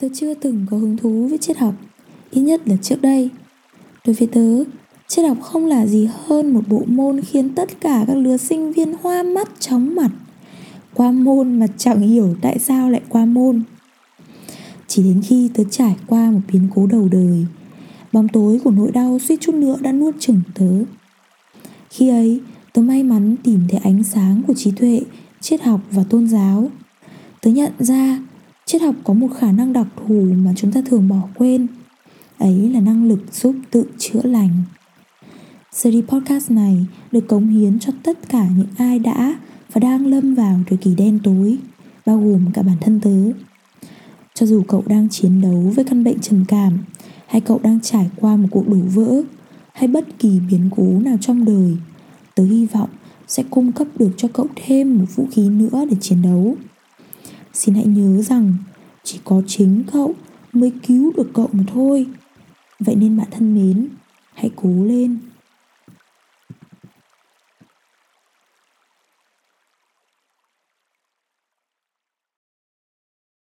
Tớ chưa từng có hứng thú với triết học Ít nhất là trước đây. Đối với tớ Triết học không là gì hơn một bộ môn khiến tất cả các lứa sinh viên hoa mắt chóng mặt. Qua môn mà chẳng hiểu tại sao lại qua môn. Chỉ đến khi tớ trải qua một biến cố đầu đời Bóng tối của nỗi đau suýt chút nữa đã nuốt chửng tớ. Khi ấy tớ may mắn tìm thấy ánh sáng của trí tuệ, triết học và tôn giáo. Tớ nhận ra triết học có một khả năng đặc thù mà chúng ta thường bỏ quên. Ấy là năng lực giúp tự chữa lành. Series podcast này được cống hiến cho tất cả những ai đã và đang lâm vào thời kỳ đen tối, bao gồm cả bản thân tớ. Cho dù cậu đang chiến đấu với căn bệnh trầm cảm, hay cậu đang trải qua một cuộc đổ vỡ, hay bất kỳ biến cố nào trong đời, tớ hy vọng sẽ cung cấp được cho cậu thêm một vũ khí nữa để chiến đấu xin hãy nhớ rằng chỉ có chính cậu mới cứu được cậu mà thôi. Vậy nên bạn thân mến, hãy cố lên.